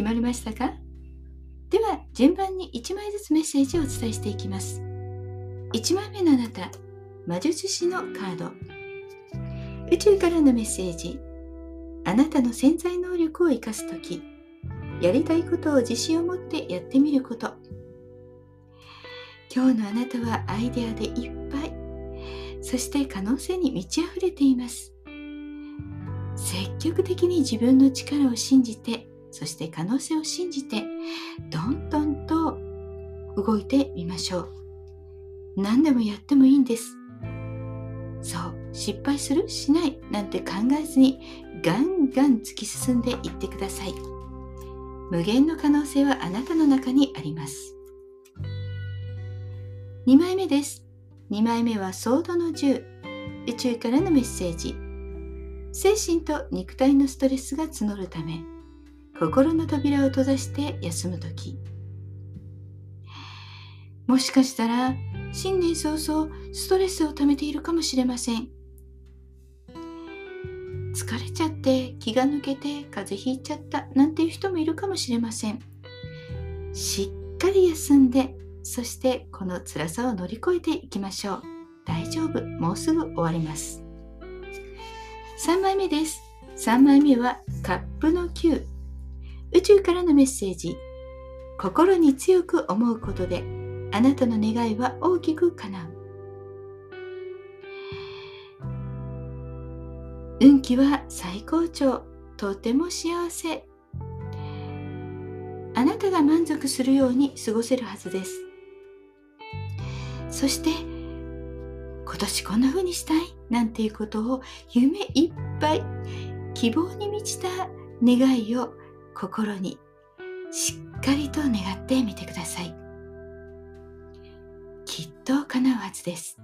決まりましたか？では順番に1枚ずつメッセージをお伝えしていきます。1枚目のあなた魔術師のカード。宇宙からのメッセージ。あなたの潜在能力を生かす時。やりたいことを自信を持ってやってみること。今日のあなたはアイデアでいっぱい。そして可能性に満ち溢れています。積極的に自分の力を信じてそして可能性を信じてどんどんと動いてみましょう。何でもやってもいいんです。そう失敗するしないなんて考えずにガンガン突き進んでいってください。無限の可能性はあなたの中にあります。2枚目です。2枚目はソードの銃。宇宙からのメッセージ。精神と肉体のストレスが募るため。心の扉を閉ざして休む時。もしかしたら新年早々ストレスを溜めているかもしれません。疲れちゃって気が抜けて風邪ひいちゃったなんていう人もいるかもしれません。しっかり休んでそしてこの辛さを乗り越えていきましょう。大丈夫。もうすぐ終わります。3枚目です。3枚目はカップの9宇宙からのメッセージ。心に強く思うことであなたの願いは大きく叶う。運気は最高潮。とても幸せ。あなたが満足するように過ごせるはずです。そして今年こんな風にしたい？なんていうことを夢いっぱい希望に満ちた願いを心にしっかりと願ってみてください。きっと叶うはずです。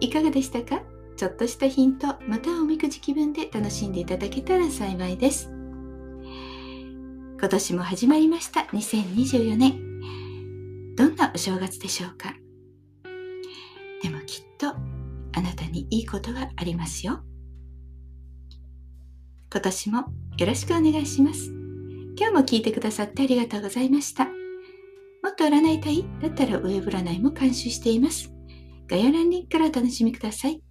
いかがでしたか？ちょっとしたヒントまたおみくじ気分で楽しんでいただけたら幸いです。今年も始まりました2024年。どんなお正月でしょうか？でもきっとあなたにいいことがありますよ。今年もよろしくお願いします。今日も聞いてくださってありがとうございました。もっと占いたいだったらウェブ占いも監修しています。概要欄リンクからお楽しみください。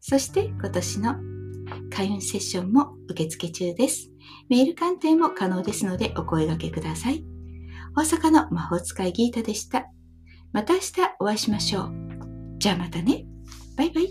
そして今年の開運セッションも受付中です。メール鑑定も可能ですのでお声掛けください。大阪の魔法使いギータでした。また明日お会いしましょう。じゃあまたね。バイバイ。